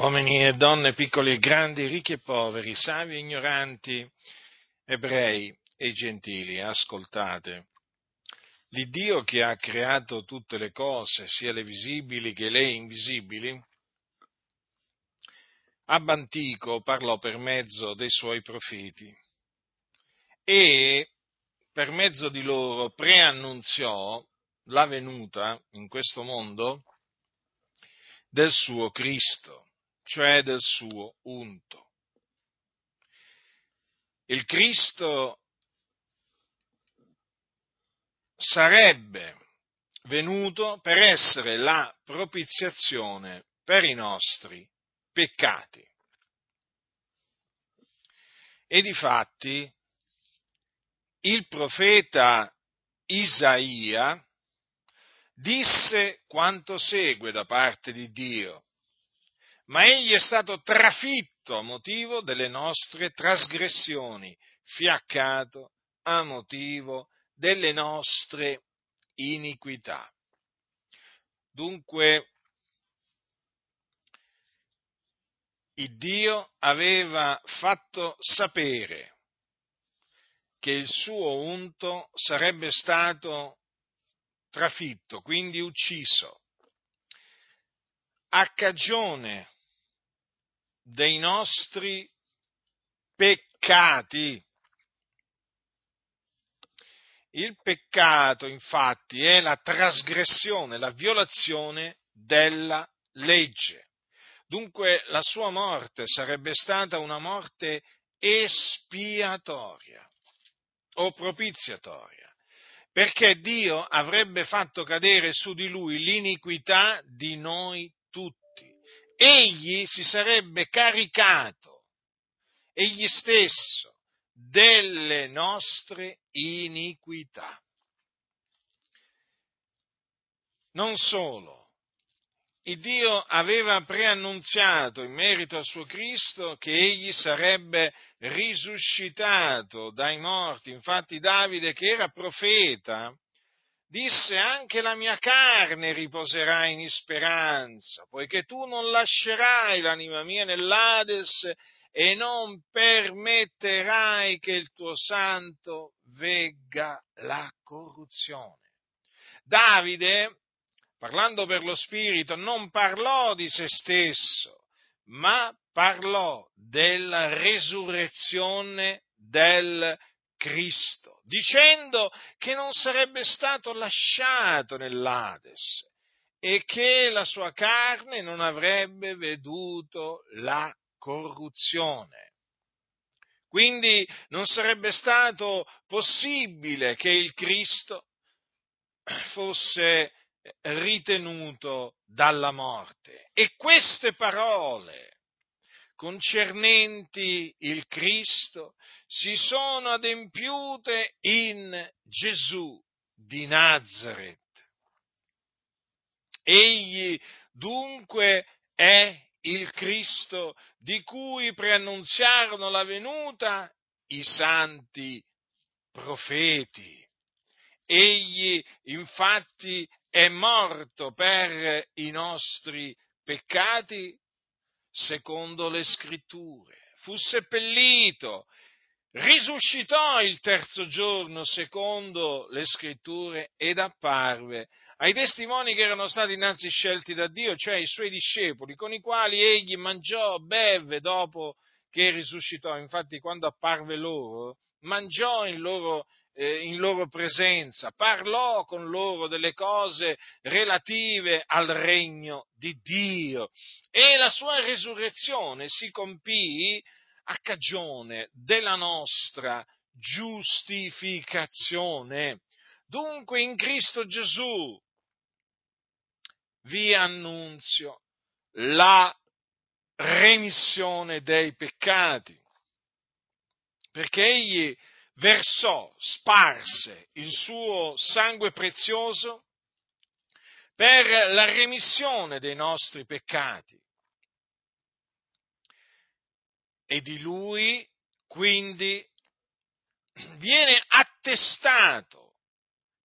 uomini e donne, piccoli e grandi, ricchi e poveri, savi e ignoranti, ebrei e gentili, ascoltate. L'Iddio che ha creato tutte le cose, sia le visibili che le invisibili, ab antico parlò per mezzo dei suoi profeti e per mezzo di loro preannunziò la venuta in questo mondo del suo Cristo cioè del suo unto. Il Cristo sarebbe venuto per essere la propiziazione per i nostri peccati. E difatti il profeta Isaia disse quanto segue da parte di Dio ma egli è stato trafitto a motivo delle nostre trasgressioni, fiaccato a motivo delle nostre iniquità. Dunque, il Dio aveva fatto sapere che il suo unto sarebbe stato trafitto, quindi ucciso, a cagione dei nostri peccati. Il peccato, infatti, è la trasgressione, la violazione della legge. Dunque la sua morte sarebbe stata una morte espiatoria o propiziatoria, perché Dio avrebbe fatto cadere su di lui l'iniquità di noi tutti egli si sarebbe caricato, egli stesso, delle nostre iniquità. Non solo, il Dio aveva preannunziato in merito al suo Cristo che egli sarebbe risuscitato dai morti. Infatti Davide, che era profeta, disse anche la mia carne riposerà in speranza, poiché tu non lascerai l'anima mia nell'Ades e non permetterai che il tuo santo vegga la corruzione. Davide, parlando per lo Spirito, non parlò di se stesso, ma parlò della resurrezione del Cristo, dicendo che non sarebbe stato lasciato nell'Ades e che la sua carne non avrebbe veduto la corruzione. Quindi non sarebbe stato possibile che il Cristo fosse ritenuto dalla morte. E queste parole concernenti il Cristo si sono adempiute in Gesù di Nazareth. Egli dunque è il Cristo di cui preannunziarono la venuta i santi profeti. Egli infatti è morto per i nostri peccati secondo le scritture, fu seppellito, risuscitò il terzo giorno secondo le scritture ed apparve ai testimoni che erano stati innanzi scelti da Dio, cioè i suoi discepoli, con i quali egli mangiò, beve dopo che risuscitò. Infatti quando apparve loro, mangiò in loro in loro presenza, parlò con loro delle cose relative al regno di Dio e la sua risurrezione si compì a cagione della nostra giustificazione. Dunque in Cristo Gesù vi annunzio la remissione dei peccati, perché egli versò, sparse il suo sangue prezioso per la remissione dei nostri peccati. E di lui quindi viene attestato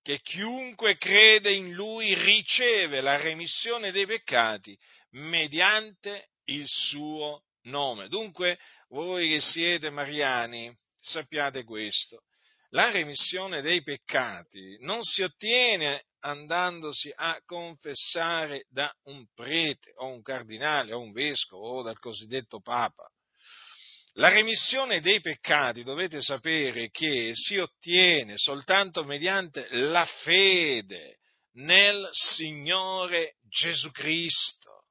che chiunque crede in lui riceve la remissione dei peccati mediante il suo nome. Dunque, voi che siete mariani, sappiate questo. La remissione dei peccati non si ottiene andandosi a confessare da un prete o un cardinale o un vescovo o dal cosiddetto papa. La remissione dei peccati dovete sapere che si ottiene soltanto mediante la fede nel Signore Gesù Cristo.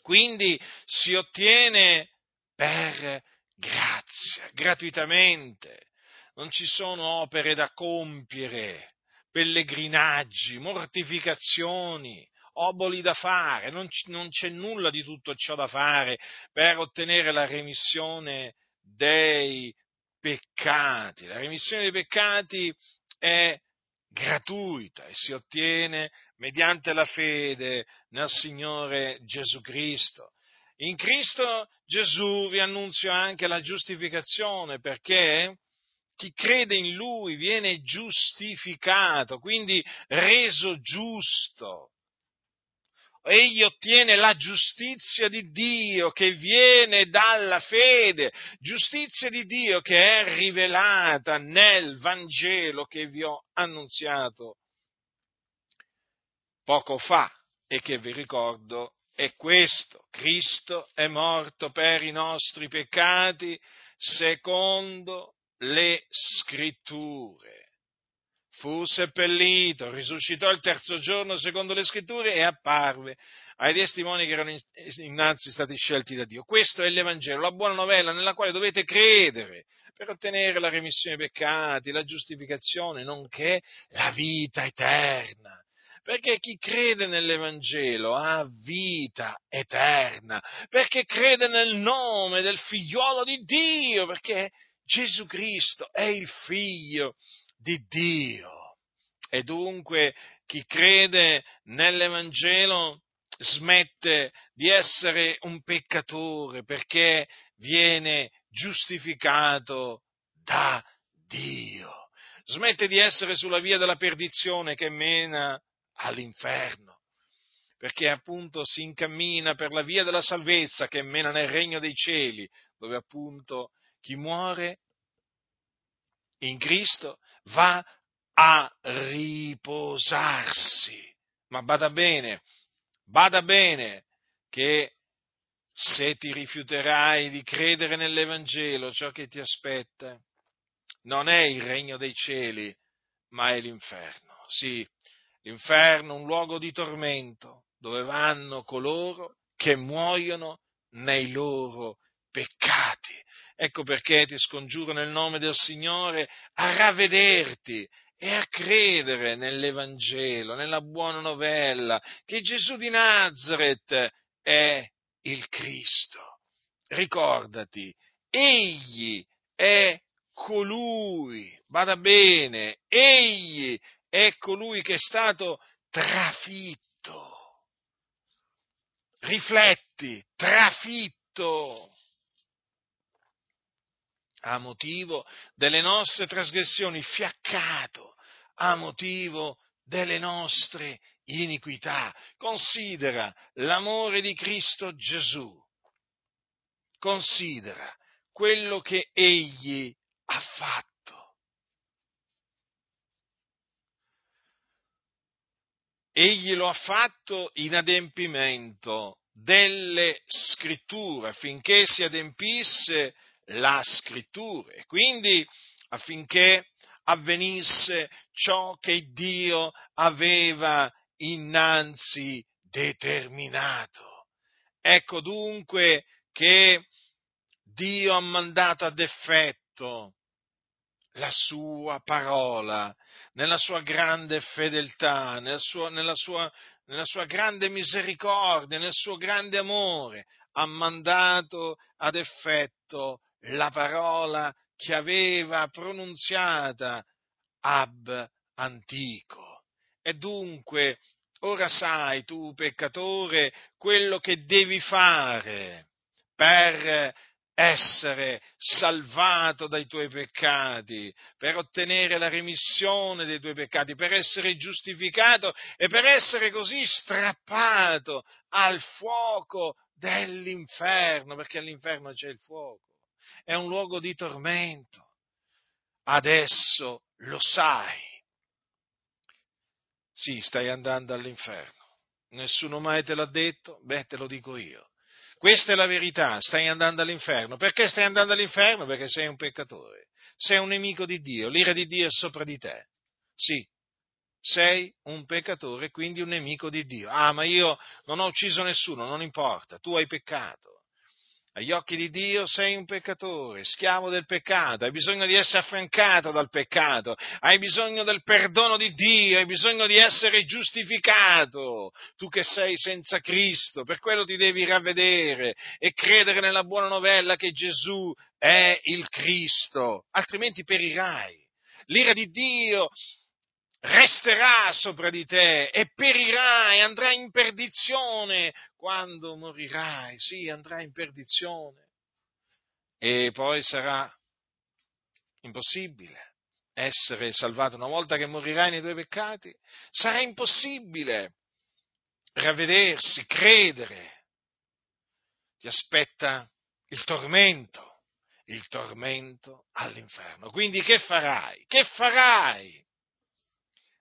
Quindi si ottiene per grazia, gratuitamente. Non ci sono opere da compiere, pellegrinaggi, mortificazioni, oboli da fare, non, non c'è nulla di tutto ciò da fare per ottenere la remissione dei peccati. La remissione dei peccati è gratuita e si ottiene mediante la fede nel Signore Gesù Cristo. In Cristo Gesù vi annunzio anche la giustificazione perché chi crede in Lui viene giustificato, quindi reso giusto. Egli ottiene la giustizia di Dio che viene dalla fede, giustizia di Dio che è rivelata nel Vangelo che vi ho annunziato poco fa e che vi ricordo è questo. Cristo è morto per i nostri peccati secondo le scritture fu seppellito, risuscitò il terzo giorno secondo le scritture e apparve ai testimoni che erano innanzi stati scelti da Dio. Questo è l'Evangelo, la buona novella nella quale dovete credere per ottenere la remissione dei peccati, la giustificazione, nonché la vita eterna. Perché chi crede nell'Evangelo ha vita eterna, perché crede nel nome del figliuolo di Dio, perché Gesù Cristo è il figlio di Dio. E dunque chi crede nell'Evangelo smette di essere un peccatore perché viene giustificato da Dio. Smette di essere sulla via della perdizione che mena all'inferno, perché appunto si incammina per la via della salvezza che mena nel regno dei cieli, dove appunto chi muore in Cristo va a riposarsi. Ma bada bene, bada bene che se ti rifiuterai di credere nell'Evangelo, ciò che ti aspetta non è il regno dei cieli, ma è l'inferno. Sì, l'inferno, un luogo di tormento, dove vanno coloro che muoiono nei loro peccati. Ecco perché ti scongiuro nel nome del Signore a ravvederti e a credere nell'Evangelo, nella buona novella, che Gesù di Nazareth è il Cristo. Ricordati, egli è colui, vada bene, egli è colui che è stato trafitto. Rifletti, trafitto a motivo delle nostre trasgressioni, fiaccato a motivo delle nostre iniquità. Considera l'amore di Cristo Gesù. Considera quello che Egli ha fatto. Egli lo ha fatto in adempimento delle scritture affinché si adempisse la scrittura e quindi affinché avvenisse ciò che Dio aveva innanzi determinato. Ecco dunque che Dio ha mandato ad effetto la sua parola nella sua grande fedeltà, nella sua, nella sua, nella sua grande misericordia, nel suo grande amore, ha mandato ad effetto la parola che aveva pronunziata Ab antico. E dunque, ora sai tu, peccatore, quello che devi fare per essere salvato dai tuoi peccati, per ottenere la remissione dei tuoi peccati, per essere giustificato e per essere così strappato al fuoco dell'inferno, perché all'inferno c'è il fuoco, è un luogo di tormento. Adesso lo sai. Sì, stai andando all'inferno. Nessuno mai te l'ha detto? Beh, te lo dico io. Questa è la verità, stai andando all'inferno. Perché stai andando all'inferno? Perché sei un peccatore, sei un nemico di Dio, l'ira di Dio è sopra di te. Sì, sei un peccatore, quindi un nemico di Dio. Ah, ma io non ho ucciso nessuno, non importa, tu hai peccato. Agli occhi di Dio sei un peccatore, schiavo del peccato, hai bisogno di essere affrancato dal peccato, hai bisogno del perdono di Dio, hai bisogno di essere giustificato, tu che sei senza Cristo, per quello ti devi ravvedere e credere nella buona novella che Gesù è il Cristo, altrimenti perirai. L'ira di Dio resterà sopra di te e perirai, andrai in perdizione quando morirai, sì, andrai in perdizione. E poi sarà impossibile essere salvato una volta che morirai nei tuoi peccati, sarà impossibile ravvedersi, credere. Ti aspetta il tormento, il tormento all'inferno. Quindi che farai? Che farai?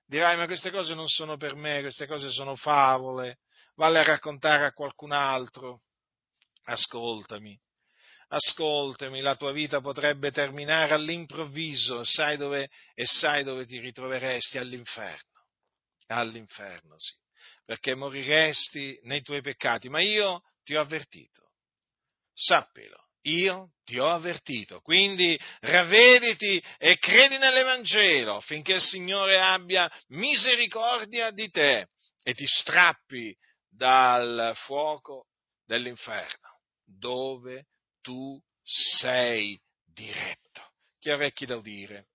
Dirai, ma queste cose non sono per me, queste cose sono favole, vale a raccontare a qualcun altro. Ascoltami, ascoltami, la tua vita potrebbe terminare all'improvviso sai dove, e sai dove ti ritroveresti all'inferno, all'inferno, sì, perché moriresti nei tuoi peccati, ma io ti ho avvertito, sappilo, io ti ho avvertito, quindi ravvediti e credi nell'Evangelo affinché il Signore abbia misericordia di te e ti strappi dal fuoco dell'inferno, dove tu sei diretto. Chi ha orecchi da udire,